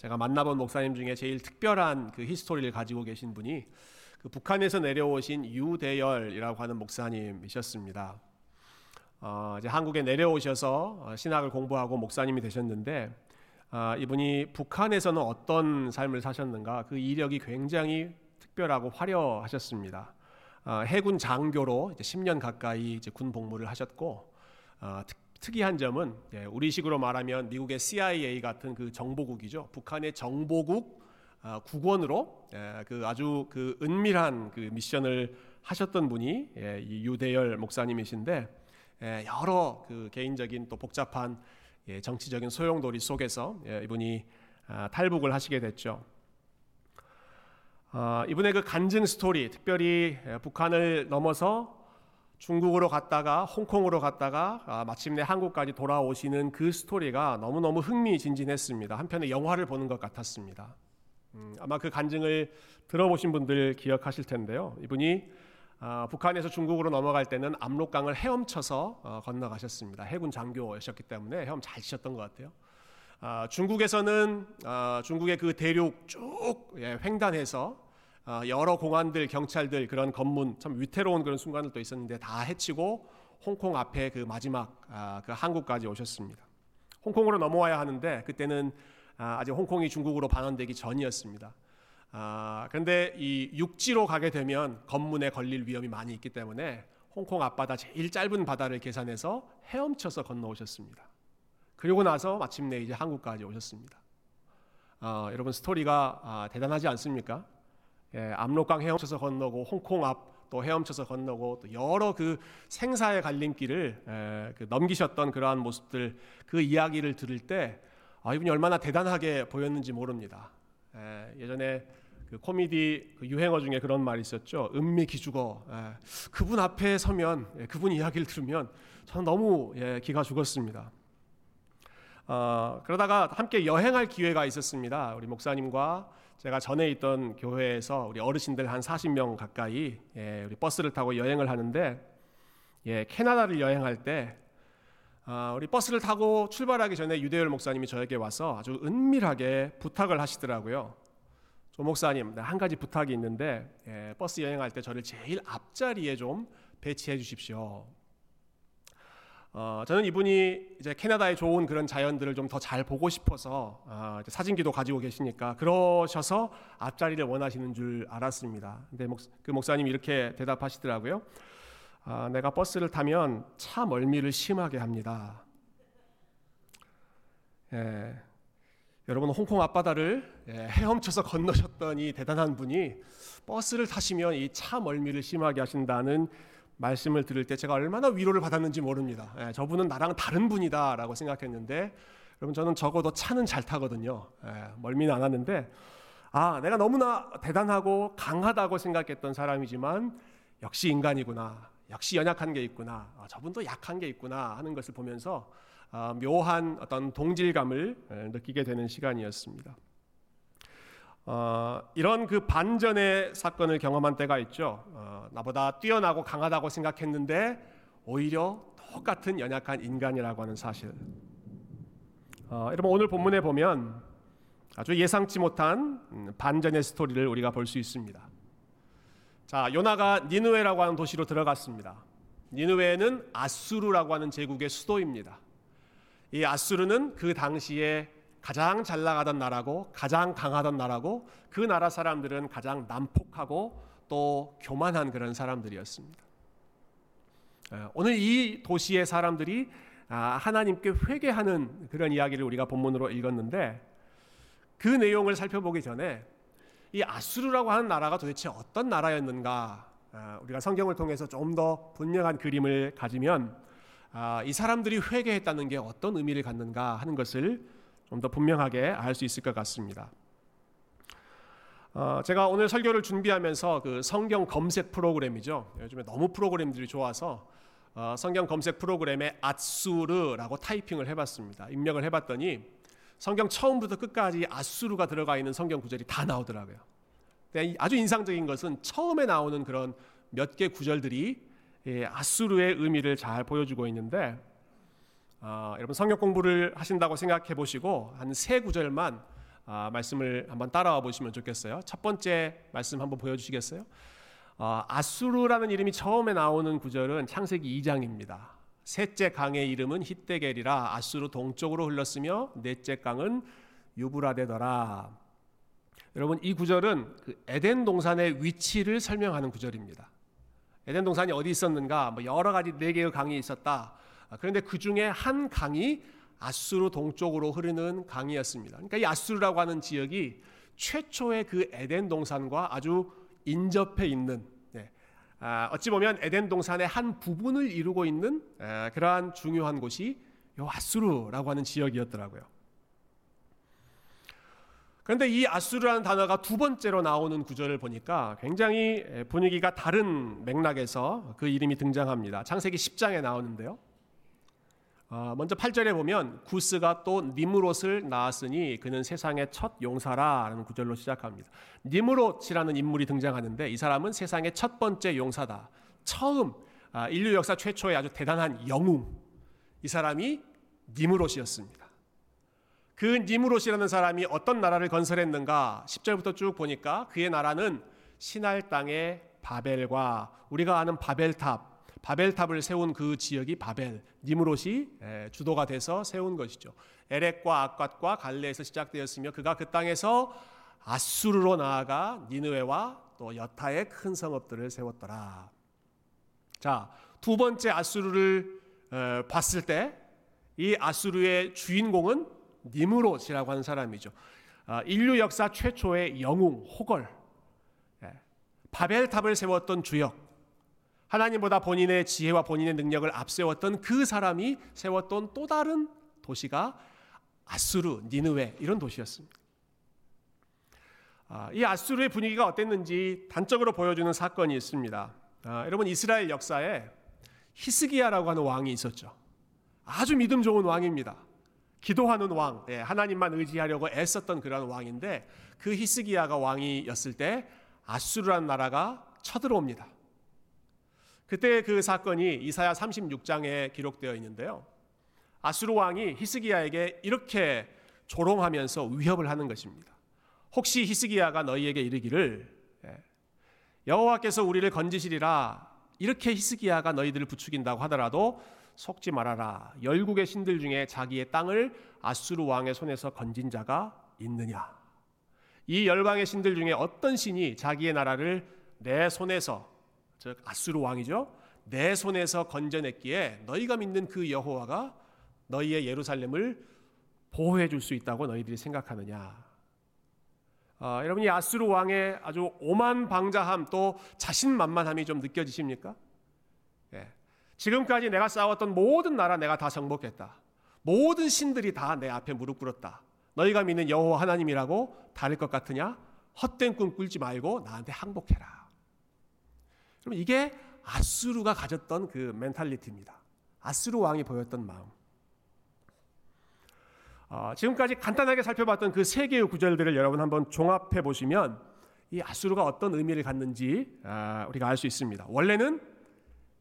제가 만나본 목사님 중에 제일 특별한 그 히스토리를 가지고 계신 분이 그 북한에서 내려오신 유대열이라고 하는 목사님이셨습니다. 어, 이제 한국에 내려오셔서 어, 신학을 공부하고 목사님이 되셨는데 어, 이분이 북한에서는 어떤 삶을 사셨는가 그 이력이 굉장히 특별하고 화려하셨습니다. 어, 해군 장교로 이제 10년 가까이 군 복무를 하셨고 어, 특, 특이한 점은 예, 우리식으로 말하면 미국의 CIA 같은 그 정보국이죠. 북한의 정보국 어, 국원으로 예, 그 아주 그 은밀한 그 미션을 하셨던 분이 예, 이 유대열 목사님이신데 예, 여러 그 개인적인 또 복잡한 예, 정치적인 소용돌이 속에서 예, 이분이 아, 탈북을 하시게 됐죠. 어, 이분의 그 간증 스토리, 특별히 북한을 넘어서 중국으로 갔다가 홍콩으로 갔다가 아, 마침내 한국까지 돌아오시는 그 스토리가 너무너무 흥미진진했습니다. 한편의 영화를 보는 것 같았습니다. 음, 아마 그 간증을 들어보신 분들 기억하실 텐데요. 이분이 아, 북한에서 중국으로 넘어갈 때는 압록강을 헤엄쳐서 어, 건너가셨습니다. 해군 장교였기 때문에 헤엄 잘 치셨던 것 같아요. 아, 중국에서는 아, 중국의 그 대륙 쭉 예, 횡단해서 아, 여러 공안들, 경찰들 그런 검문 참 위태로운 그런 순간들도 있었는데 다 해치고 홍콩 앞에 그 마지막 아, 그 한국까지 오셨습니다. 홍콩으로 넘어와야 하는데 그때는 아, 아직 홍콩이 중국으로 반환되기 전이었습니다. 아, 그런데 이 육지로 가게 되면 검문에 걸릴 위험이 많이 있기 때문에 홍콩 앞바다 제일 짧은 바다를 계산해서 헤엄쳐서 건너오셨습니다. 그리고 나서 마침내 이제 한국까지 오셨습니다. 어, 여러분 스토리가 아, 대단하지 않습니까? 예, 압록강 헤엄쳐서 건너고 홍콩 앞 또 헤엄쳐서 건너고 또 여러 그 생사의 갈림길을 에, 그 넘기셨던 그러한 모습들 그 이야기를 들을 때 아, 이분이 얼마나 대단하게 보였는지 모릅니다. 에, 예전에 그 코미디 그 유행어 중에 그런 말이 있었죠. 은미 기죽어. 에, 그분 앞에 서면 예, 그분 이야기를 들으면 저는 너무 예, 기가 죽었습니다. 어, 그러다가 함께 여행할 기회가 있었습니다. 우리 목사님과 제가 전에 있던 교회에서 우리 어르신들 한 40명 가까이 예, 우리 버스를 타고 여행을 하는데 예, 캐나다를 여행할 때 어, 우리 버스를 타고 출발하기 전에 유대열 목사님이 저에게 와서 아주 은밀하게 부탁을 하시더라고요. 조 목사님, 한 가지 부탁이 있는데 예, 버스 여행할 때 저를 제일 앞자리에 좀 배치해 주십시오. 어, 저는 이분이 이제 캐나다의 좋은 그런 자연들을 좀 더 잘 보고 싶어서 어, 사진기도 가지고 계시니까 그러셔서 앞자리를 원하시는 줄 알았습니다. 근데 목, 그 목사님이 이렇게 대답하시더라고요. 아, 내가 버스를 타면 차 멀미를 심하게 합니다. 예, 여러분 홍콩 앞바다를 예, 헤엄쳐서 건너셨던 이 대단한 분이 버스를 타시면 이 차 멀미를 심하게 하신다는 말씀을 들을 때 제가 얼마나 위로를 받았는지 모릅니다. 예, 저분은 나랑 다른 분이다라고 생각했는데 여러분 저는 적어도 차는 잘 타거든요. 예, 멀미는 안 하는데 아 내가 너무나 대단하고 강하다고 생각했던 사람이지만 역시 인간이구나. 역시 연약한 게 있구나. 아, 저분도 약한 게 있구나 하는 것을 보면서 아, 묘한 어떤 동질감을 예, 느끼게 되는 시간이었습니다. 어, 이런 그 반전의 사건을 경험한 때가 있죠. 어, 나보다 뛰어나고 강하다고 생각했는데 오히려 똑같은 연약한 인간이라고 하는 사실. 어, 여러분 오늘 본문에 보면 아주 예상치 못한 음, 반전의 스토리를 우리가 볼 수 있습니다. 자, 요나가 니누웨라고 하는 도시로 들어갔습니다. 니누웨는 아수르라고 하는 제국의 수도입니다. 이 아수르는 그 당시에 가장 잘 나가던 나라고 가장 강하던 나라고 그 나라 사람들은 가장 난폭하고 또 교만한 그런 사람들이었습니다. 오늘 이 도시의 사람들이 아, 하나님께 회개하는 그런 이야기를 우리가 본문으로 읽었는데 그 내용을 살펴보기 전에 이 아수르라고 하는 나라가 도대체 어떤 나라였는가 아, 우리가 성경을 통해서 좀 더 분명한 그림을 가지면 아, 이 사람들이 회개했다는 게 어떤 의미를 갖는가 하는 것을 좀 더 분명하게 알 수 있을 것 같습니다. 어, 제가 오늘 설교를 준비하면서 그 성경 검색 프로그램이죠. 요즘에 너무 프로그램들이 좋아서 어, 성경 검색 프로그램에 아수르라고 타이핑을 해봤습니다. 입력을 해봤더니 성경 처음부터 끝까지 아수르가 들어가 있는 성경 구절이 다 나오더라고요. 아주 인상적인 것은 처음에 나오는 그런 몇 개 구절들이 예, 아수르의 의미를 잘 보여주고 있는데 어, 여러분 성경 공부를 하신다고 생각해 보시고 한 세 구절만 아, 말씀을 한번 따라와 보시면 좋겠어요. 첫 번째 말씀 한번 보여주시겠어요? 어, 아수르라는 이름이 처음에 나오는 구절은 창세기 2장입니다. 셋째 강의 이름은 히데겔이라 아수르 동쪽으로 흘렀으며 넷째 강은 유브라데더라. 여러분 이 구절은 그 에덴 동산의 위치를 설명하는 구절입니다. 에덴 동산이 어디 있었는가? 뭐 여러 가지 네 개의 강이 있었다. 아, 그런데 그 중에 한 강이 아수르 동쪽으로 흐르는 강이었습니다. 그러니까 이 아수르라고 하는 지역이 최초의 그 에덴 동산과 아주 인접해 있는 네. 아, 어찌 보면 에덴 동산의 한 부분을 이루고 있는 에, 그러한 중요한 곳이 요 아수르라고 하는 지역이었더라고요. 그런데 이 아수르라는 단어가 두 번째로 나오는 구절을 보니까 굉장히 분위기가 다른 맥락에서 그 이름이 등장합니다. 창세기 10장에 나오는데요. 어, 먼저 8절에 보면 구스가 또 니무롯을 낳았으니 그는 세상의 첫 용사라라는 구절로 시작합니다. 니무롯이라는 인물이 등장하는데 이 사람은 세상의 첫 번째 용사다. 처음 아, 인류 역사 최초의 아주 대단한 영웅. 이 사람이 니무롯이었습니다. 그 니무롯이라는 사람이 어떤 나라를 건설했는가? 10절부터 쭉 보니까 그의 나라는 신할 땅의 바벨과 우리가 아는 바벨탑 바벨탑을 세운 그 지역이 바벨, 니무롯이 주도가 돼서 세운 것이죠. 에렉과 악갓과 갈레에서 시작되었으며 그가 그 땅에서 아수르로 나아가 니느웨와 또 여타의 큰 성읍들을 세웠더라. 자, 두 번째 아수르를 봤을 때 이 아수르의 주인공은 니무롯이라고 하는 사람이죠. 아, 인류 역사 최초의 영웅, 호걸, 바벨탑을 세웠던 주역, 하나님보다 본인의 지혜와 본인의 능력을 앞세웠던 그 사람이 세웠던 또 다른 도시가 아수르, 니느웨 이런 도시였습니다. 아, 이 아수르의 분위기가 어땠는지 단적으로 보여주는 사건이 있습니다. 아, 여러분 이스라엘 역사에 히스기야라고 하는 왕이 있었죠. 아주 믿음 좋은 왕입니다. 기도하는 왕, 예, 하나님만 의지하려고 애썼던 그런 왕인데 그 히스기야가 왕이었을 때 아수르라는 나라가 쳐들어옵니다. 그때 그 사건이 이사야 36장에 기록되어 있는데요. 아수르 왕이 히스기야에게 이렇게 조롱하면서 위협을 하는 것입니다. 혹시 히스기야가 너희에게 이르기를 예, 여호와께서 우리를 건지시리라 이렇게 히스기야가 너희들을 부추긴다고 하더라도 속지 말아라. 열국의 신들 중에 자기의 땅을 아수르 왕의 손에서 건진 자가 있느냐? 이 열방의 신들 중에 어떤 신이 자기의 나라를 내 손에서 즉 아수르 왕이죠. 내 손에서 건져냈기에 너희가 믿는 그 여호와가 너희의 예루살렘을 보호해 줄 수 있다고 너희들이 생각하느냐? 어, 여러분이 아수르 왕의 아주 오만 방자함 또 자신만만함이 좀 느껴지십니까? 예. 지금까지 내가 싸웠던 모든 나라 내가 다 정복했다. 모든 신들이 다 내 앞에 무릎 꿇었다. 너희가 믿는 여호와 하나님이라고 다를 것 같으냐? 헛된 꿈 꿀지 말고 나한테 항복해라. 그럼 이게 아수르가 가졌던 그 멘탈리티입니다. 아수르 왕이 보였던 마음. 어, 지금까지 간단하게 살펴봤던 그 세 개의 구절들을 여러분 한번 종합해 보시면 이 아수르가 어떤 의미를 갖는지 아, 우리가 알 수 있습니다. 원래는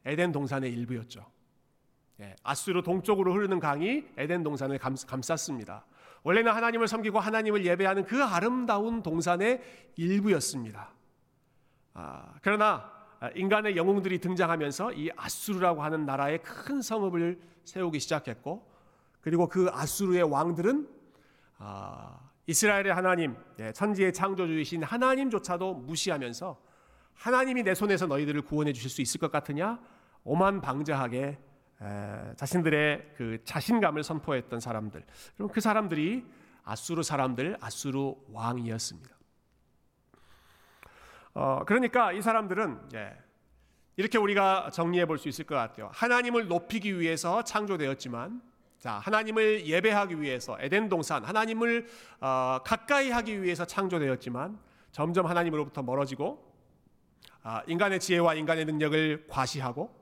에덴 동산의 일부였죠. 예, 아수르 동쪽으로 흐르는 강이 에덴 동산을 감, 감쌌습니다. 원래는 하나님을 섬기고 하나님을 예배하는 그 아름다운 동산의 일부였습니다. 아, 그러나 아, 인간의 영웅들이 등장하면서 이 아수르라고 하는 나라의 큰 성읍을 세우기 시작했고 그리고 그 아수르의 왕들은 아, 이스라엘의 하나님, 예, 천지의 창조주이신 하나님조차도 무시하면서 하나님이 내 손에서 너희들을 구원해 주실 수 있을 것 같으냐? 오만 방자하게 자신들의 그 자신감을 선포했던 사람들. 그럼 그 사람들이 아수르 사람들, 아수르 왕이었습니다. 어, 그러니까 이 사람들은 예, 이렇게 우리가 정리해 볼 수 있을 것 같아요. 하나님을 높이기 위해서 창조되었지만, 자 하나님을 예배하기 위해서 에덴 동산 하나님을 어, 가까이 하기 위해서 창조되었지만 점점 하나님으로부터 멀어지고 아, 인간의 지혜와 인간의 능력을 과시하고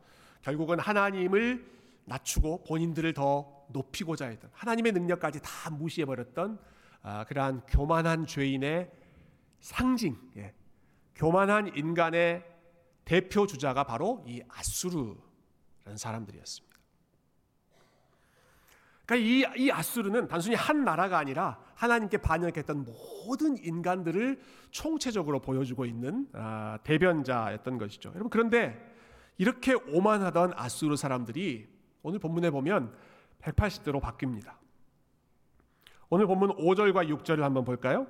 결국은 하나님을 낮추고 본인들을 더 높이고자 했던 하나님의 능력까지 다 무시해 버렸던 아, 그러한 교만한 죄인의 상징, 예, 교만한 인간의 대표 주자가 바로 이 아수르라는 사람들이었습니다. 그러니까 이, 이 아수르는 단순히 한 나라가 아니라 하나님께 반역했던 모든 인간들을 총체적으로 보여주고 있는 아, 대변자였던 것이죠. 여러분 그런데 이렇게 오만하던 아수르 사람들이 오늘 본문에 보면 180도로 바뀝니다. 오늘 본문 5절과 6절을 한번 볼까요?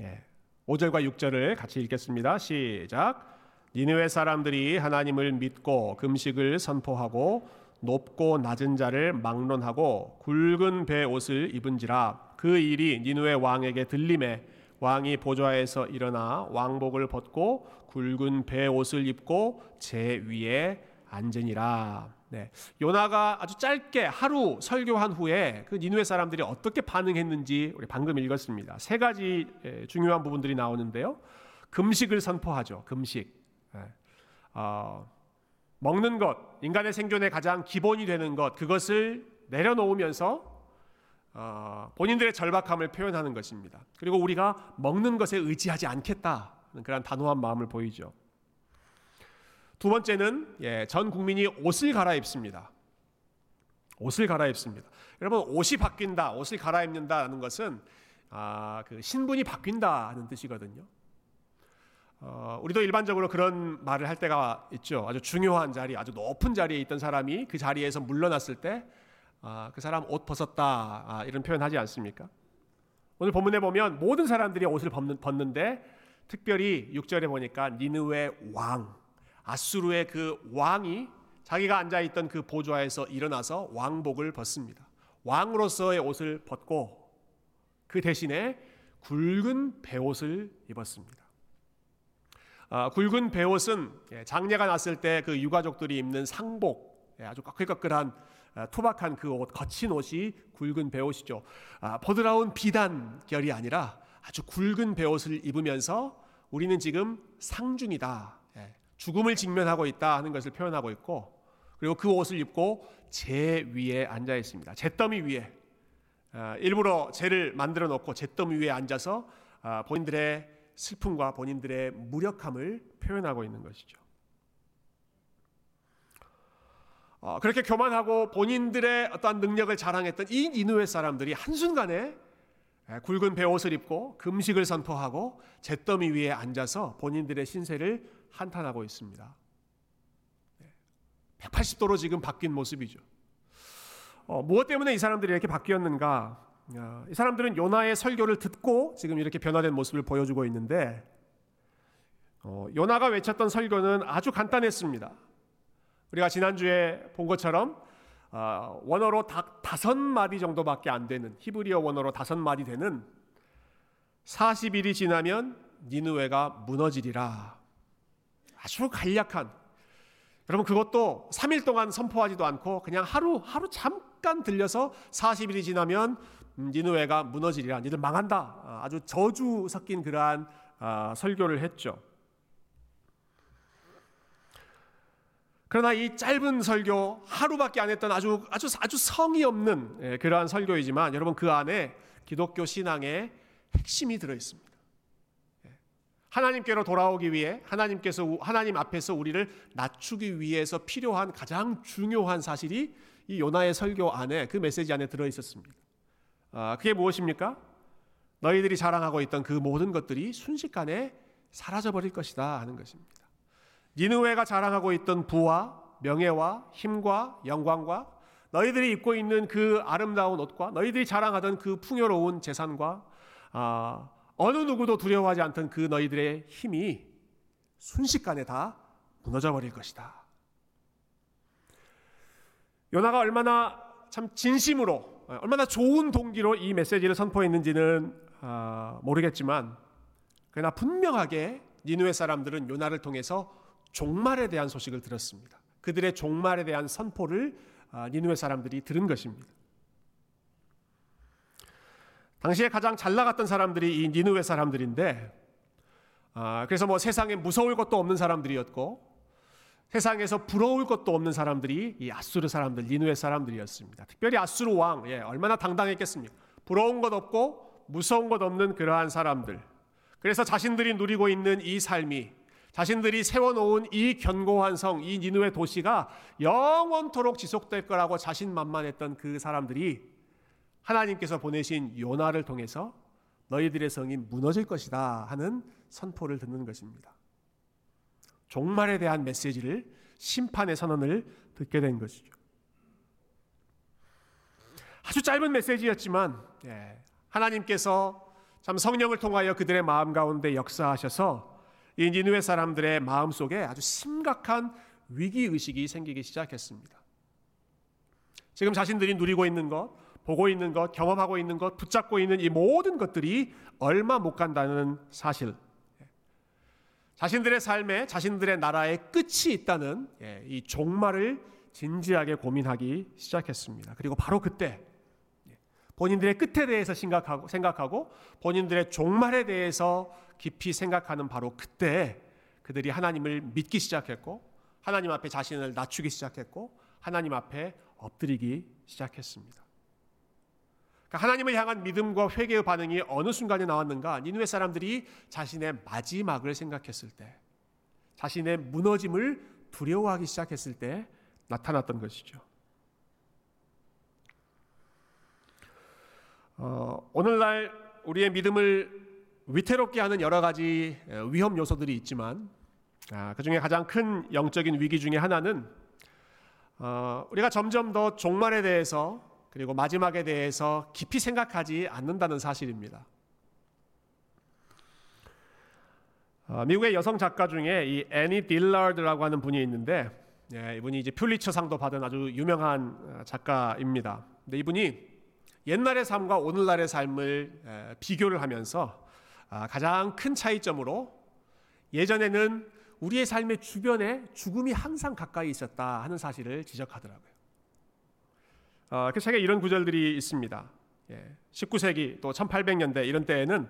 예. 5절과 6절을 같이 읽겠습니다. 시작. 니느웨 사람들이 하나님을 믿고 금식을 선포하고 높고 낮은 자를 막론하고 굵은 배 옷을 입은지라 그 일이 니느웨 왕에게 들림에 왕이 보좌에서 일어나 왕복을 벗고 굵은 배 옷을 입고 제 위에 앉으니라. 네. 요나가 아주 짧게 하루 설교한 후에 그 니누의 사람들이 어떻게 반응했는지 우리 방금 읽었습니다. 세 가지 중요한 부분들이 나오는데요. 금식을 선포하죠. 금식. 네. 어, 먹는 것, 인간의 생존의 가장 기본이 되는 것, 그것을 내려놓으면서 어, 본인들의 절박함을 표현하는 것입니다. 그리고 우리가 먹는 것에 의지하지 않겠다. 그런 단호한 마음을 보이죠. 두 번째는 예, 전 국민이 옷을 갈아입습니다. 옷을 갈아입습니다. 여러분 옷이 바뀐다, 옷을 갈아입는다는 것은 아, 그 신분이 바뀐다는 뜻이거든요. 어, 우리도 일반적으로 그런 말을 할 때가 있죠. 아주 중요한 자리, 아주 높은 자리에 있던 사람이 그 자리에서 물러났을 때, 아, 그 사람 옷 벗었다 아, 이런 표현하지 않습니까? 오늘 본문에 보면 모든 사람들이 옷을 벗는, 벗는데 특별히 6절에 보니까 니느웨 왕, 아수르의 그 왕이 자기가 앉아 있던 그 보좌에서 일어나서 왕복을 벗습니다. 왕으로서의 옷을 벗고 그 대신에 굵은 배옷을 입었습니다. 아, 굵은 배옷은 예, 장례가 났을 때 그 유가족들이 입는 상복, 예, 아주 까끌까끌한 아, 투박한 그 옷, 거친 옷이 굵은 배옷이죠. 아, 보드라운 비단 결이 아니라 아주 굵은 배옷을 입으면서 우리는 지금 상중이다. 죽음을 직면하고 있다 하는 것을 표현하고 있고 그리고 그 옷을 입고 재 위에 앉아 있습니다. 잿더미 위에 아, 일부러 재를 만들어 놓고 잿더미 위에 앉아서 아, 본인들의 슬픔과 본인들의 무력함을 표현하고 있는 것이죠. 어, 그렇게 교만하고 본인들의 어떠한 능력을 자랑했던 이 니누의 사람들이 한순간에 굵은 배옷을 입고 금식을 선포하고 잿더미 위에 앉아서 본인들의 신세를 한탄하고 있습니다. 180도로 지금 바뀐 모습이죠. 어, 무엇 때문에 이 사람들이 이렇게 바뀌었는가? 어, 이 사람들은 요나의 설교를 듣고 지금 이렇게 변화된 모습을 보여주고 있는데 어, 요나가 외쳤던 설교는 아주 간단했습니다. 우리가 지난주에 본 것처럼 어, 원어로 다, 다섯 마디 정도밖에 안 되는 히브리어 원어로 다섯 마디 되는 40일이 지나면 니느웨가 무너지리라. 아주 간략한 여러분 그것도 3일 동안 선포하지도 않고 그냥 하루 하루 잠깐 들려서 40일이 지나면 음, 니누웨가 무너지리라 니들 망한다 아, 아주 저주 섞인 그러한 아, 설교를 했죠. 그러나 이 짧은 설교 하루밖에 안 했던 아주 아주 아주 성의 없는 예, 그러한 설교이지만 여러분 그 안에 기독교 신앙의 핵심이 들어 있습니다. 하나님께로 돌아오기 위해 하나님께서 하나님 앞에서 우리를 낮추기 위해서 필요한 가장 중요한 사실이 이 요나의 설교 안에 그 메시지 안에 들어 있었습니다. 아, 그게 무엇입니까? 너희들이 자랑하고 있던 그 모든 것들이 순식간에 사라져 버릴 것이다 하는 것입니다. 니느웨가 자랑하고 있던 부와 명예와 힘과 영광과 너희들이 입고 있는 그 아름다운 옷과 너희들이 자랑하던 그 풍요로운 재산과 아, 어느 누구도 두려워하지 않던 그 너희들의 힘이 순식간에 다 무너져 버릴 것이다. 요나가 얼마나 참 진심으로 얼마나 좋은 동기로 이 메시지를 선포했는지는 아, 모르겠지만 그러나 분명하게 니누의 사람들은 요나를 통해서 종말에 대한 소식을 들었습니다. 그들의 종말에 대한 선포를 아, 니누의 사람들이 들은 것입니다. 당시에 가장 잘 나갔던 사람들이 이 니누의 사람들인데, 아, 그래서 뭐 세상에 무서울 것도 없는 사람들이었고, 세상에서 부러울 것도 없는 사람들이 이 아수르 사람들, 니누의 사람들이었습니다. 특별히 아수르 왕, 예, 얼마나 당당했겠습니까? 부러운 것 없고 무서운 것 없는 그러한 사람들. 그래서 자신들이 누리고 있는 이 삶이 자신들이 세워놓은 이 견고한 성, 이 니누의 도시가 영원토록 지속될 거라고 자신만만했던 그 사람들이 하나님께서 보내신 요나를 통해서 너희들의 성이 무너질 것이다 하는 선포를 듣는 것입니다. 종말에 대한 메시지를 심판의 선언을 듣게 된 것이죠. 아주 짧은 메시지였지만 예, 하나님께서 참 성령을 통하여 그들의 마음 가운데 역사하셔서 이 니누의 사람들의 마음 속에 아주 심각한 위기 의식이 생기기 시작했습니다. 지금 자신들이 누리고 있는 것, 보고 있는 것, 경험하고 있는 것, 붙잡고 있는 이 모든 것들이 얼마 못 간다는 사실. 자신들의 삶에 자신들의 나라에 끝이 있다는 예, 이 종말을 진지하게 고민하기 시작했습니다. 그리고 바로 그때 본인들의 끝에 대해서 생각하고, 생각하고 본인들의 종말에 대해서 깊이 생각하는 바로 그때 그들이 하나님을 믿기 시작했고 하나님 앞에 자신을 낮추기 시작했고 하나님 앞에 엎드리기 시작했습니다. 그러니까 하나님을 향한 믿음과 회개의 반응이 어느 순간에 나왔는가? 니누의 사람들이 자신의 마지막을 생각했을 때, 자신의 무너짐을 두려워하기 시작했을 때 나타났던 것이죠. 어, 오늘날 우리의 믿음을 위태롭게 하는 여러 가지 위험 요소들이 있지만 아, 그 중에 가장 큰 영적인 위기 중에 하나는 어, 우리가 점점 더 종말에 대해서 그리고 마지막에 대해서 깊이 생각하지 않는다는 사실입니다. 어, 미국의 여성 작가 중에 이 애니 딜라드라고 하는 분이 있는데 예, 이분이 이제 퓰리처상도 받은 아주 유명한 작가입니다. 근데 이분이 옛날의 삶과 오늘날의 삶을 비교를 하면서 아, 가장 큰 차이점으로 예전에는 우리의 삶의 주변에 죽음이 항상 가까이 있었다 하는 사실을 지적하더라고요. 어, 그 책에 이런 구절들이 있습니다. 19세기 예, 또 1800년대 이런 때에는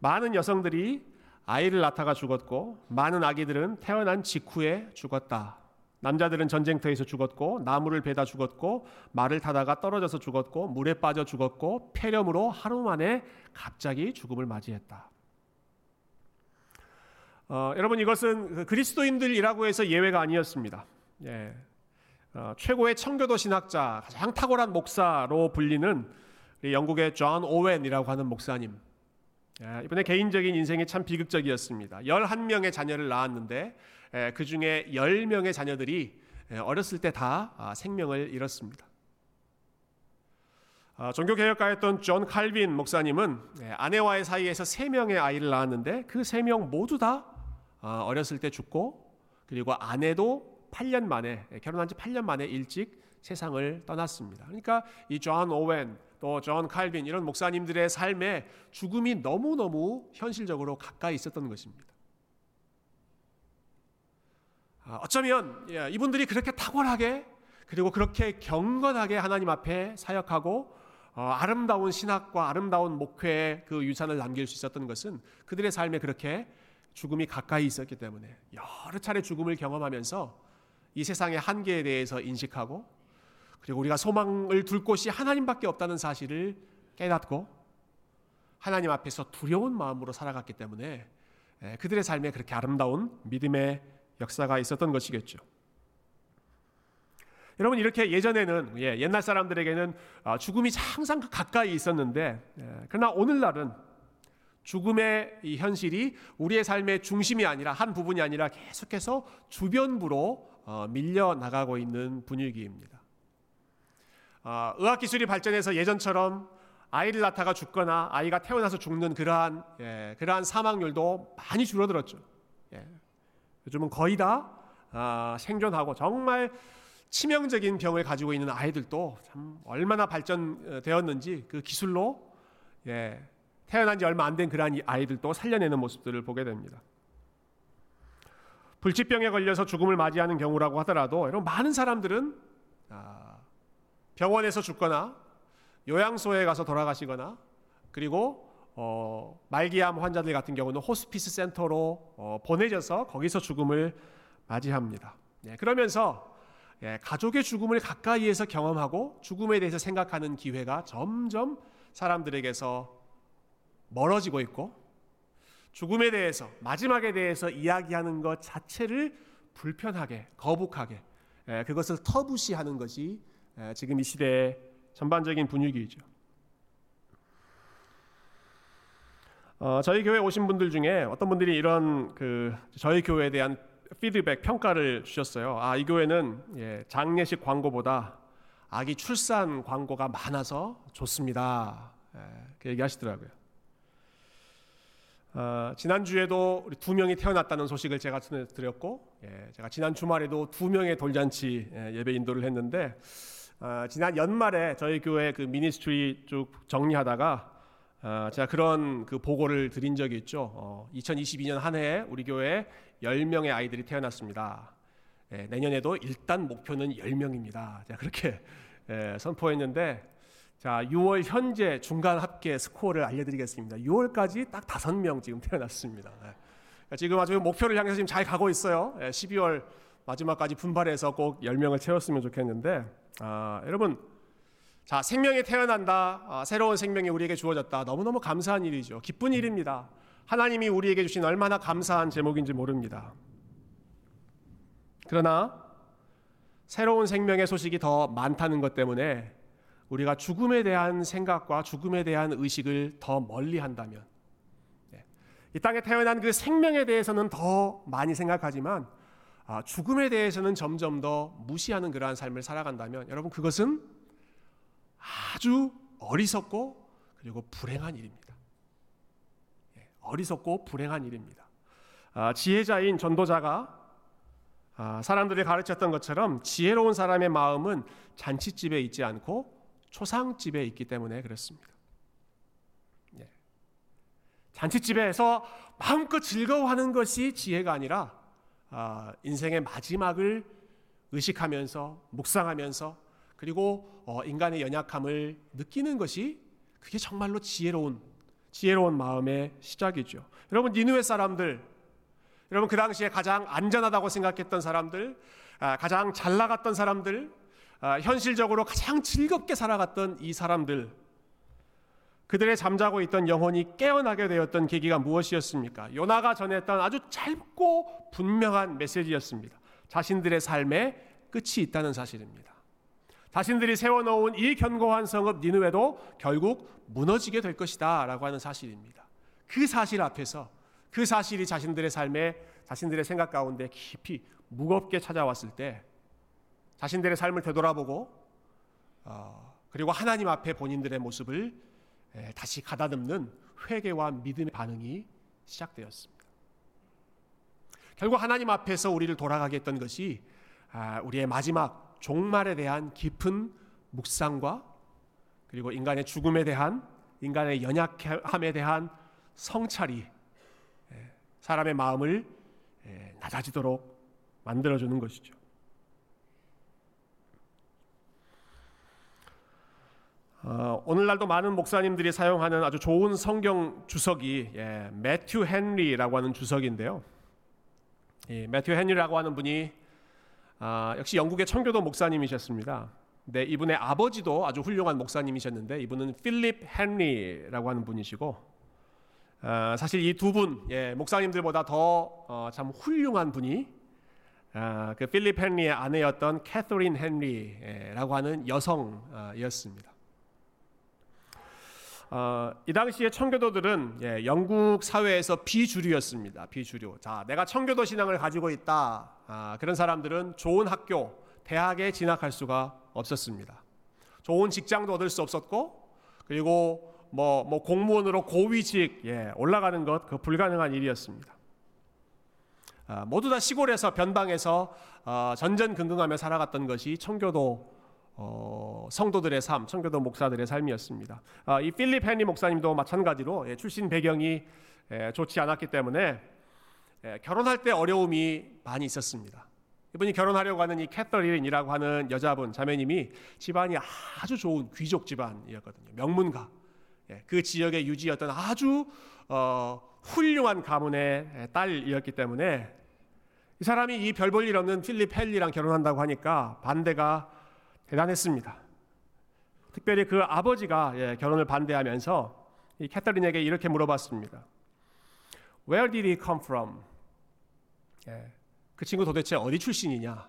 많은 여성들이 아이를 낳다가 죽었고 많은 아기들은 태어난 직후에 죽었다. 남자들은 전쟁터에서 죽었고 나무를 베다 죽었고 말을 타다가 떨어져서 죽었고 물에 빠져 죽었고 폐렴으로 하루 만에 갑자기 죽음을 맞이했다. 어, 여러분 이것은 그 그리스도인들이라고 해서 예외가 아니었습니다. 예. 어, 최고의 청교도 신학자, 가장 탁월한 목사로 불리는 영국의 존 오웬이라고 하는 목사님. 예, 이분의 개인적인 인생이 참 비극적이었습니다. 11명의 자녀를 낳았는데 그 중에 10명의 자녀들이 어렸을 때 다 아, 생명을 잃었습니다. 아, 종교개혁가였던 존 칼빈 목사님은 아내와의 사이에서 3명의 아이를 낳았는데 그 3명 모두 다 아, 어렸을 때 죽고 그리고 아내도 8년 만에 결혼한 지 8년 만에 일찍 세상을 떠났습니다. 그러니까 이 존 오웬 또 존 칼빈 이런 목사님들의 삶에 죽음이 너무너무 현실적으로 가까이 있었던 것입니다. 아, 어쩌면 예, 이분들이 그렇게 탁월하게 그리고 그렇게 경건하게 하나님 앞에 사역하고 어, 아름다운 신학과 아름다운 목회의 그 유산을 남길 수 있었던 것은 그들의 삶에 그렇게 죽음이 가까이 있었기 때문에 여러 차례 죽음을 경험하면서 이 세상의 한계에 대해서 인식하고 그리고 우리가 소망을 둘 곳이 하나님밖에 없다는 사실을 깨닫고 하나님 앞에서 두려운 마음으로 살아갔기 때문에 예, 그들의 삶에 그렇게 아름다운 믿음의 역사가 있었던 것이겠죠. 여러분 이렇게 예전에는 예, 옛날 사람들에게는 아, 죽음이 항상 가까이 있었는데 예, 그러나 오늘날은 죽음의 이 현실이 우리의 삶의 중심이 아니라 한 부분이 아니라 계속해서 주변부로 어, 밀려 나가고 있는 분위기입니다. 아, 의학 기술이 발전해서 예전처럼 아이를 낳다가 죽거나 아이가 태어나서 죽는 그러한 예, 그러한 사망률도 많이 줄어들었죠. 요즘은 거의 다 아, 생존하고 정말 치명적인 병을 가지고 있는 아이들도 참 얼마나 발전되었는지 그 기술로 예, 태어난 지 얼마 안 된 그러한 아이들도 살려내는 모습들을 보게 됩니다. 불치병에 걸려서 죽음을 맞이하는 경우라고 하더라도 여러분 많은 사람들은 아, 병원에서 죽거나 요양소에 가서 돌아가시거나 그리고 어, 말기암 환자들 같은 경우는 호스피스 센터로 어, 보내져서 거기서 죽음을 맞이합니다. 예, 그러면서 예, 가족의 죽음을 가까이에서 경험하고 죽음에 대해서 생각하는 기회가 점점 사람들에게서 멀어지고 있고 죽음에 대해서 마지막에 대해서 이야기하는 것 자체를 불편하게 거북하게 예, 그것을 터부시하는 것이 예, 지금 이 시대의 전반적인 분위기이죠. 어, 저희 교회 오신 분들 중에 어떤 분들이 이런 그 저희 교회에 대한 피드백 평가를 주셨어요. 아, 이 교회는 예, 장례식 광고보다 아기 출산 광고가 많아서 좋습니다. 예, 그 얘기하시더라고요. 어, 지난 주에도 우리 두 명이 태어났다는 소식을 제가 전해드렸고, 예, 제가 지난 주말에도 두 명의 돌잔치 예, 배 인도를 했는데, 어, 지난 연말에 저희 교회 그 미니스트리 쭉 정리하다가 어, 제가 그런 그 보고를 드린 적이 있죠. 어, 2022년 한 해에 우리 교회에 10명의 아이들이 태어났습니다. 예, 내년에도 일단 목표는 10명입니다. 제가 그렇게 예, 선포했는데 자, 6월 현재 중간 합계 스코어를 알려드리겠습니다. 6월까지 딱 5명 지금 태어났습니다. 예. 지금 아주 목표를 향해서 지금 잘 가고 있어요. 12월 예, 마지막까지 분발해서 꼭 10명을 채웠으면 좋겠는데 아, 여러분 자, 생명이 태어난다. 아, 새로운 생명이 우리에게 주어졌다. 너무너무 감사한 일이죠. 기쁜 일입니다. 하나님이 우리에게 주신 얼마나 감사한 제목인지 모릅니다. 그러나 새로운 생명의 소식이 더 많다는 것 때문에 우리가 죽음에 대한 생각과 죽음에 대한 의식을 더 멀리 한다면 네, 이 땅에 태어난 그 생명에 대해서는 더 많이 생각하지만 아, 죽음에 대해서는 점점 더 무시하는 그러한 삶을 살아간다면 여러분 그것은 아주 어리석고 그리고 불행한 일입니다. 예, 어리석고 불행한 일입니다. 아, 지혜자인 전도자가 아, 사람들이 가르쳤던 것처럼 지혜로운 사람의 마음은 잔치집에 있지 않고 초상집에 있기 때문에 그렇습니다. 예. 잔치집에서 마음껏 즐거워하는 것이 지혜가 아니라 아, 인생의 마지막을 의식하면서 묵상하면서 그리고 어, 인간의 연약함을 느끼는 것이 그게 정말로 지혜로운 지혜로운 마음의 시작이죠. 여러분 니누의 사람들, 여러분 그 당시에 가장 안전하다고 생각했던 사람들, 아, 가장 잘 나갔던 사람들, 아, 현실적으로 가장 즐겁게 살아갔던 이 사람들, 그들의 잠자고 있던 영혼이 깨어나게 되었던 계기가 무엇이었습니까? 요나가 전했던 아주 짧고 분명한 메시지였습니다. 자신들의 삶에 끝이 있다는 사실입니다. 자신들이 세워놓은 이 견고한 성읍 니누에도 결국 무너지게 될 것이다 라고 하는 사실입니다. 그 사실 앞에서 그 사실이 자신들의 삶에 자신들의 생각 가운데 깊이 무겁게 찾아왔을 때 자신들의 삶을 되돌아보고 어, 그리고 하나님 앞에 본인들의 모습을 에, 다시 가다듬는 회개와 믿음의 반응이 시작되었습니다. 결국 하나님 앞에서 우리를 돌아가게 했던 것이 아, 우리의 마지막 종말에 대한 깊은 묵상과 그리고 인간의 죽음에 대한 인간의 연약함에 대한 성찰이 예, 사람의 마음을 예, 낮아지도록 만들어주는 것이죠. 어, 오늘날도 많은 목사님들이 사용하는 아주 좋은 성경 주석이 예, 매튜 헨리라고 하는 주석인데요. 이 매튜 헨리라고 하는 분이 아, 역시 영국의 청교도 목사님이셨습니다. 네, 이분의 아버지도 아주 훌륭한 목사님이셨는데 이분은 필립 헨리라고 하는 분이시고 아, 사실 이 두 분, 예, 목사님들보다 더참 어, 훌륭한 분이 아, 그 필립 헨리의 아내였던 캐서린 헨리라고 하는 여성이었습니다. 어, 이 당시에 청교도들은 예, 영국 사회에서 비주류였습니다. 비주류. 자, 내가 청교도 신앙을 가지고 있다. 아, 그런 사람들은 좋은 학교, 대학에 진학할 수가 없었습니다. 좋은 직장도 얻을 수 없었고, 그리고 뭐, 뭐 공무원으로 고위직 예, 올라가는 것 그 불가능한 일이었습니다. 아, 모두 다 시골에서 변방에서 어, 전전긍긍하며 살아갔던 것이 청교도 어, 성도들의 삶, 청교도 목사들의 삶이었습니다. 아, 이 필립 헨리 목사님도 마찬가지로 예, 출신 배경이 예, 좋지 않았기 때문에 예, 결혼할 때 어려움이 많이 있었습니다. 이분이 결혼하려고 하는 이 캐서린이라고 하는 여자분 자매님이 집안이 아주 좋은 귀족 집안이었거든요. 명문가. 예, 그 지역의 유지였던 아주 어, 훌륭한 가문의 딸이었기 때문에 이 사람이 이 별 볼 일 없는 필립 헨리랑 결혼한다고 하니까 반대가 대단했습니다. 특별히 그 아버지가 예, 결혼을 반대하면서 이 캐터린에게 이렇게 물어봤습니다. Where did he come from? 예, 그 친구 도대체 어디 출신이냐?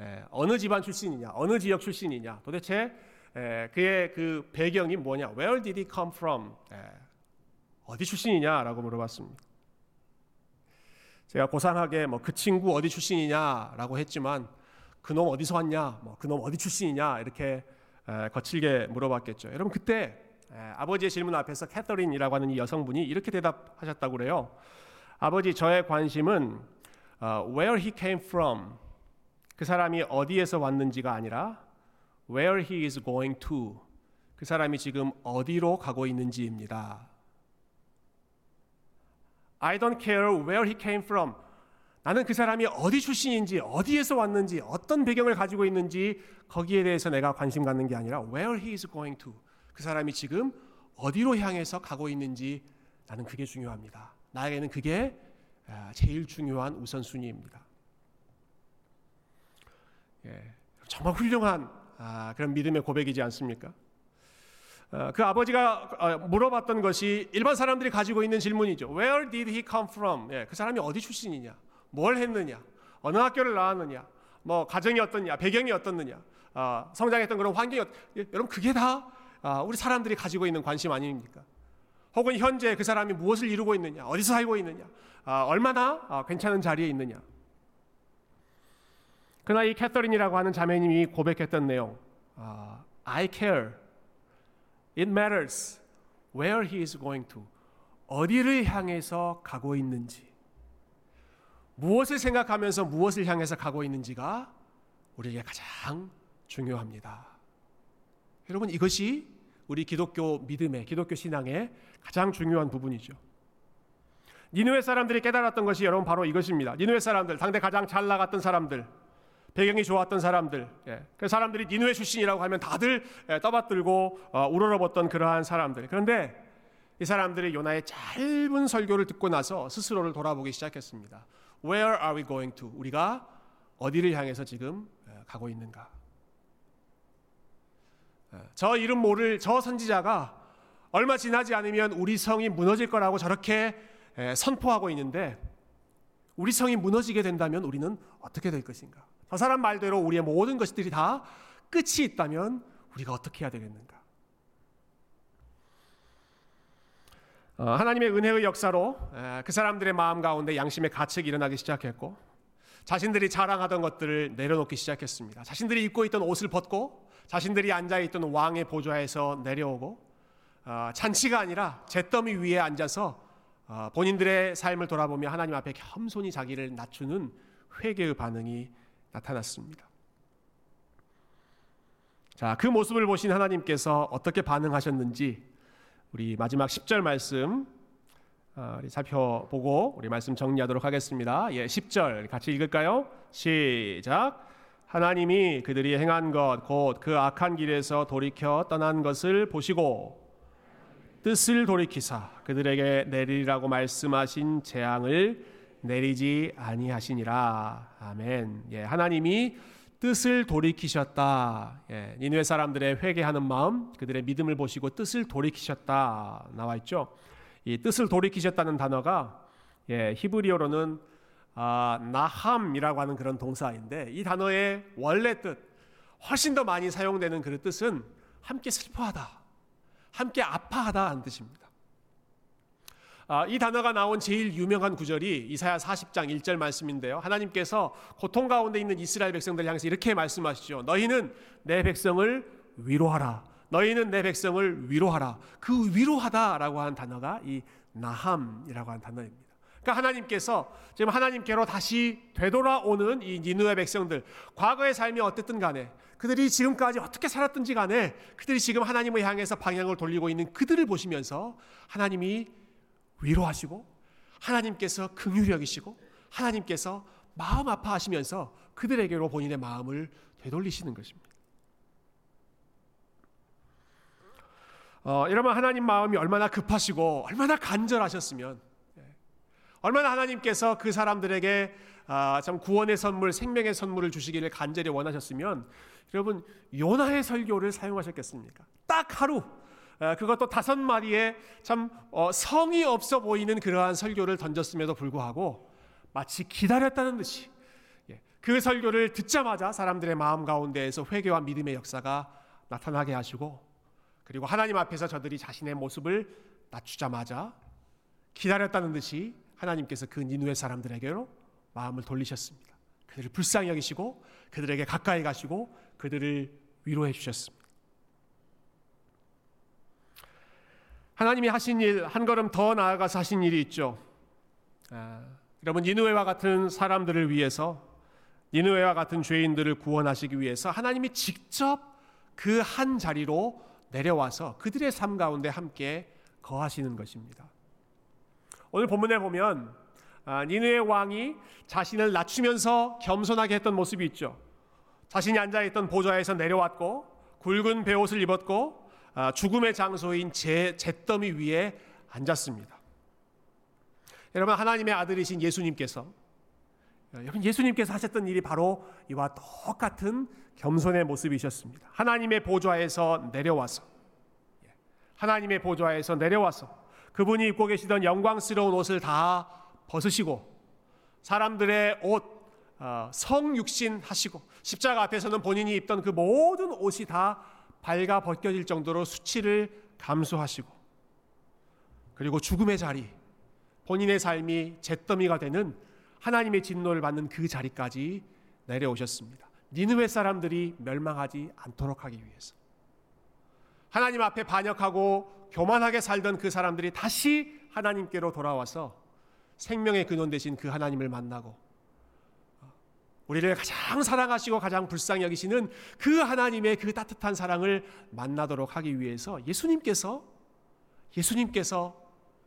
예, 어느 집안 출신이냐? 어느 지역 출신이냐? 도대체 예, 그의 그 배경이 뭐냐? Where did he come from? 예, 어디 출신이냐라고 물어봤습니다. 제가 고상하게 뭐 그 친구 어디 출신이냐라고 했지만 그놈 어디서 왔냐, 뭐 그놈 어디 출신이냐 이렇게 에, 거칠게 물어봤겠죠. 여러분 그때 에, 아버지의 질문 앞에서 캐서린이라고 하는 이 여성분이 이렇게 대답하셨다고 그래요. 아버지 저의 관심은 어, where he came from 그 사람이 어디에서 왔는지가 아니라 where he is going to 그 사람이 지금 어디로 가고 있는지입니다. I don't care where he came from. 나는 그 사람이 어디 출신인지, 어디에서 왔는지, 어떤 배경을 가지고 있는지 거기에 대해서 내가 관심 갖는 게 아니라 where he is going to. 그 사람이 지금 어디로 향해서 가고 있는지 나는 그게 중요합니다. 나에게는 그게 제일 중요한 우선순위입니다. 예, 정말 훌륭한 아, 그런 믿음의 고백이지 않습니까? 어, 그 아버지가 어, 물어봤던 것이 일반 사람들이 가지고 있는 질문이죠. Where did he come from? 예, 그 사람이 어디 출신이냐? 뭘 했느냐? 어느 학교를 나왔느냐? 뭐 가정이 어떻냐? 배경이 어떻느냐? 어, 성장했던 그런 환경이 어떻... 예, 여러분 그게 다 아, 우리 사람들이 가지고 있는 관심 아닙니까? 혹은 현재 그 사람이 무엇을 이루고 있느냐? 어디서 살고 있느냐? 아, 얼마나 아, 괜찮은 자리에 있느냐? 그러나 이 캐서린이라고 하는 자매님이 고백했던 내용, 아, I care It matters where he is going to. 어디를 향해서 가고 있는지. 무엇을 생각하면서 무엇을 향해서 가고 있는지가 우리에게 가장 중요합니다. 여러분 이것이 우리 기독교 믿음의 기독교 신앙의 가장 중요한 부분이죠. 니누의 사람들이 깨달았던 것이 여러분 바로 이것입니다. 니누의 사람들 당대 가장 잘 나갔던 사람들 배경이 좋았던 사람들, 예. 그 사람들이 니누의 출신이라고 하면 다들 예, 떠받들고 어, 우러러봤던 그러한 사람들. 그런데 이 사람들이 요나의 짧은 설교를 듣고 나서 스스로를 돌아보기 시작했습니다. Where are we going to? 우리가 어디를 향해서 지금 예, 가고 있는가? 예, 저 이름 모를 저 선지자가 얼마 지나지 않으면 우리 성이 무너질 거라고 저렇게 예, 선포하고 있는데 우리 성이 무너지게 된다면 우리는 어떻게 될 것인가? 저 사람 말대로 우리의 모든 것들이 다 끝이 있다면 우리가 어떻게 해야 되겠는가? 어, 하나님의 은혜의 역사로 그 사람들의 마음 가운데 양심의 가책이 일어나기 시작했고 자신들이 자랑하던 것들을 내려놓기 시작했습니다. 자신들이 입고 있던 옷을 벗고 자신들이 앉아 있던 왕의 보좌에서 내려오고 어, 잔치가 아니라 잿더미 위에 앉아서 어, 본인들의 삶을 돌아보며 하나님 앞에 겸손히 자기를 낮추는 회개의 반응이 나타났습니다. 자, 그 모습을 보신 하나님께서 어떻게 반응하셨는지 우리 마지막 10절 말씀 어, 우리 살펴보고 우리 말씀 정리하도록 하겠습니다. 예, 10절 같이 읽을까요? 시작. 하나님이 그들이 행한 것 곧 그 악한 길에서 돌이켜 떠난 것을 보시고 뜻을 돌이키사 그들에게 내리라고 말씀하신 재앙을 내리지 아니하시니라. 아멘. 예, 하나님이 뜻을 돌이키셨다. 예, 니누의 사람들의 회개하는 마음, 그들의 믿음을 보시고 뜻을 돌이키셨다 나와 있죠. 이 뜻을 돌이키셨다는 단어가 예, 히브리어로는 아, 나함이라고 하는 그런 동사인데 이 단어의 원래 뜻 훨씬 더 많이 사용되는 그 뜻은 함께 슬퍼하다, 함께 아파하다는 뜻입니다. 아, 이 단어가 나온 제일 유명한 구절이 이사야 40장 1절 말씀인데요. 하나님께서 고통 가운데 있는 이스라엘 백성들 향해서 이렇게 말씀하시죠. 너희는 내 백성을 위로하라. 너희는 내 백성을 위로하라. 그 위로하다라고 하는 단어가 이 나함이라고 하는 단어입니다. 그러니까 하나님께서 지금 하나님께로 다시 되돌아오는 이 니누의 백성들, 과거의 삶이 어땠든 간에 그들이 지금까지 어떻게 살았든지 간에 그들이 지금 하나님을 향해서 방향을 돌리고 있는 그들을 보시면서 하나님이 위로하시고 하나님께서 긍휼히 여기시고 하나님께서 마음 아파하시면서 그들에게로 본인의 마음을 되돌리시는 것입니다. 어, 이러면 하나님 마음이 얼마나 급하시고 얼마나 간절하셨으면 예, 얼마나 하나님께서 그 사람들에게 아, 참 구원의 선물, 생명의 선물을 주시기를 간절히 원하셨으면 여러분 요나의 설교를 사용하셨겠습니까? 딱 하루 어, 그것도 다섯 마디의 참 어, 성의 없어 보이는 그러한 설교를 던졌음에도 불구하고 마치 기다렸다는 듯이 예, 그 설교를 듣자마자 사람들의 마음 가운데에서 회개와 믿음의 역사가 나타나게 하시고 그리고 하나님 앞에서 저들이 자신의 모습을 낮추자마자 기다렸다는 듯이 하나님께서 그 니누의 사람들에게로 마음을 돌리셨습니다. 그들을 불쌍히 여기시고 그들에게 가까이 가시고 그들을 위로해 주셨습니다. 하나님이 하신 일 한 걸음 더 나아가서 하신 일이 있죠. 아, 여러분 니누웨와 같은 사람들을 위해서 니누웨와 같은 죄인들을 구원하시기 위해서 하나님이 직접 그 한 자리로 내려와서 그들의 삶 가운데 함께 거하시는 것입니다. 오늘 본문에 보면 아, 니누의 왕이 자신을 낮추면서 겸손하게 했던 모습이 있죠. 자신이 앉아 있던 보좌에서 내려왔고 굵은 베옷을 입었고 아, 죽음의 장소인 제 잿더미 위에 앉았습니다. 여러분 하나님의 아들이신 예수님께서 여러분 예수님께서 하셨던 일이 바로 이와 똑같은 겸손의 모습이셨습니다. 하나님의 보좌에서 내려와서 하나님의 보좌에서 내려와서 그분이 입고 계시던 영광스러운 옷을 다 벗으시고 사람들의 옷 어, 성육신 하시고 십자가 앞에서는 본인이 입던 그 모든 옷이 다 발가 벗겨질 정도로 수치를 감수하시고 그리고 죽음의 자리 본인의 삶이 잿더미가 되는 하나님의 진노를 받는 그 자리까지 내려오셨습니다. 니느웨 사람들이 멸망하지 않도록 하기 위해서 하나님 앞에 반역하고 교만하게 살던 그 사람들이 다시 하나님께로 돌아와서 생명의 근원 되신 그 하나님을 만나고 우리를 가장 사랑하시고 가장 불쌍히 여기시는 그 하나님의 그 따뜻한 사랑을 만나도록 하기 위해서 예수님께서 예수님께서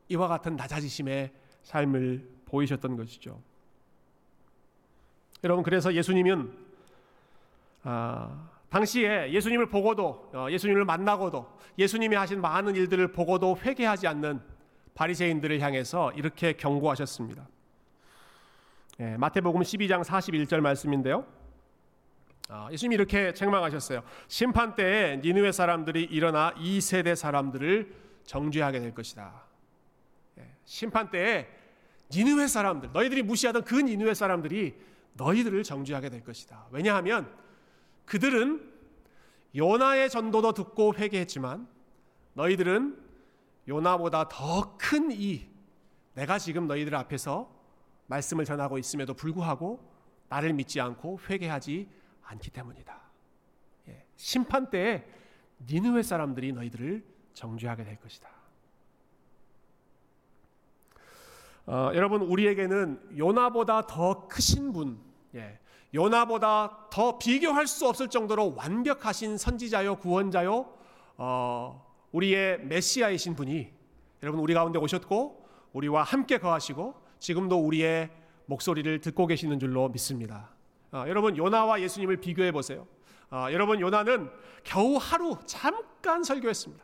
이와 같은 낮아지심의 삶을 보이셨던 것이죠. 여러분 그래서 예수님은 아, 당시에 예수님을 보고도 어, 예수님을 만나고도 예수님이 하신 많은 일들을 보고도 회개하지 않는 바리새인들을 향해서 이렇게 경고하셨습니다. 예, 마태복음 12장 41절 말씀인데요. 아, 예수님이 이렇게 책망하셨어요. 심판 때에 니느웨 사람들이 일어나 이 세대 사람들을 정죄하게 될 것이다. 예, 심판 때에 니느웨 사람들, 너희들이 무시하던 그 니느웨 사람들이 너희들을 정죄하게 될 것이다. 왜냐하면 그들은 요나의 전도도 듣고 회개했지만 너희들은 요나보다 더 큰 이 내가 지금 너희들 앞에서 말씀을 전하고 있음에도 불구하고 나를 믿지 않고 회개하지 않기 때문이다. 예, 심판 때에 니느웨 사람들이 너희들을 정죄하게 될 것이다. 어, 여러분 우리에게는 요나보다 더 크신 분, 예, 요나보다 더 비교할 수 없을 정도로 완벽하신 선지자요 구원자요 어, 우리의 메시아이신 분이 여러분 우리 가운데 오셨고 우리와 함께 거하시고 지금도 우리의 목소리를 듣고 계시는 줄로 믿습니다. 어, 여러분 요나와 예수님을 비교해 보세요. 어, 여러분 요나는 겨우 하루 잠깐 설교했습니다.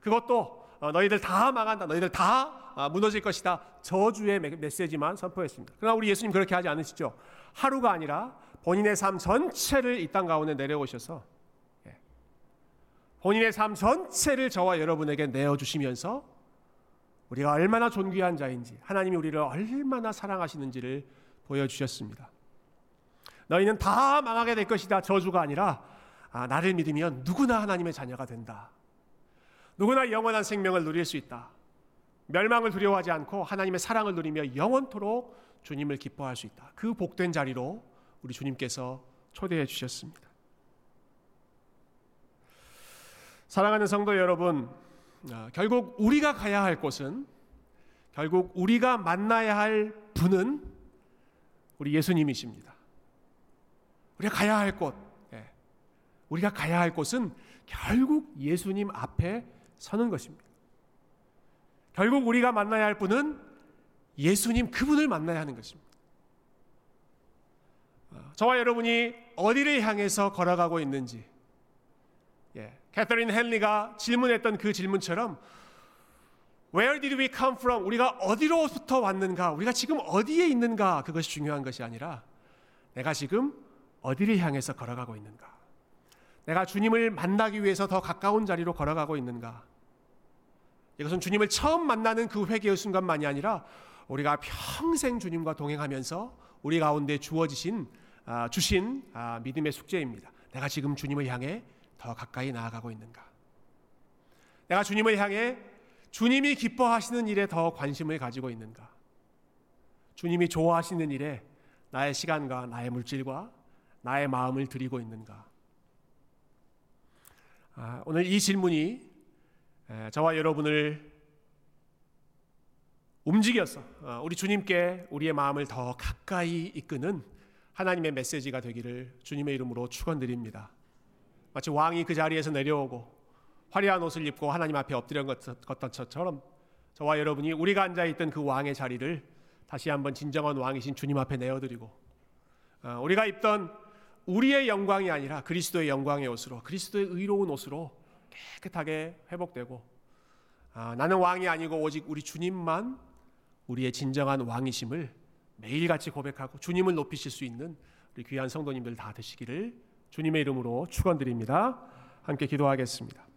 그것도 어, 너희들 다 망한다. 너희들 다 아, 무너질 것이다. 저주의 메시지만 선포했습니다. 그러나 우리 예수님 그렇게 하지 않으시죠. 하루가 아니라 본인의 삶 전체를 이 땅 가운데 내려오셔서 예, 본인의 삶 전체를 저와 여러분에게 내어 주시면서 우리가 얼마나 존귀한 자인지 하나님이 우리를 얼마나 사랑하시는지를 보여주셨습니다. 너희는 다 망하게 될 것이다. 저주가 아니라 아, 나를 믿으면 누구나 하나님의 자녀가 된다. 누구나 영원한 생명을 누릴 수 있다. 멸망을 두려워하지 않고 하나님의 사랑을 누리며 영원토록 주님을 기뻐할 수 있다. 그 복된 자리로 우리 주님께서 초대해 주셨습니다. 사랑하는 성도 여러분, 아, 결국 우리가 가야 할 곳은 결국 우리가 만나야 할 분은 우리 예수님이십니다. 우리가 가야 할 곳, 예. 우리가 가야 할 곳은 결국 예수님 앞에 서는 것입니다. 결국 우리가 만나야 할 분은 예수님 그분을 만나야 하는 것입니다. 어, 저와 여러분이 어디를 향해서 걸어가고 있는지, 예, 캐서린 헨리가 질문했던 그 질문처럼 Where did we come from? 우리가 어디로부터 왔는가? 우리가 지금 어디에 있는가? 그것이 중요한 것이 아니라 내가 지금 어디를 향해서 걸어가고 있는가? 내가 주님을 만나기 위해서 더 가까운 자리로 걸어가고 있는가? 이것은 주님을 처음 만나는 그 회개의 순간만이 아니라 우리가 평생 주님과 동행하면서 우리 가운데 주어지신 아, 주신 아, 믿음의 숙제입니다. 내가 지금 주님을 향해 더 가까이 나아가고 있는가? 내가 주님을 향해 주님이 기뻐하시는 일에 더 관심을 가지고 있는가? 주님이 좋아하시는 일에 나의 시간과 나의 물질과 나의 마음을 드리고 있는가? 아, 오늘 이 질문이 에, 저와 여러분을 움직여서 어, 우리 주님께 우리의 마음을 더 가까이 이끄는 하나님의 메시지가 되기를 주님의 이름으로 축원드립니다. 마치 왕이 그 자리에서 내려오고 화려한 옷을 입고 하나님 앞에 엎드려 걷던 것처럼 저와 여러분이 우리가 앉아 있던 그 왕의 자리를 다시 한번 진정한 왕이신 주님 앞에 내어드리고 어, 우리가 입던 우리의 영광이 아니라 그리스도의 영광의 옷으로 그리스도의 의로운 옷으로 깨끗하게 회복되고 아, 나는 왕이 아니고 오직 우리 주님만 우리의 진정한 왕이심을 매일같이 고백하고 주님을 높이실 수 있는 우리 귀한 성도님들 다 되시기를 주님의 이름으로 축원드립니다. 함께 기도하겠습니다.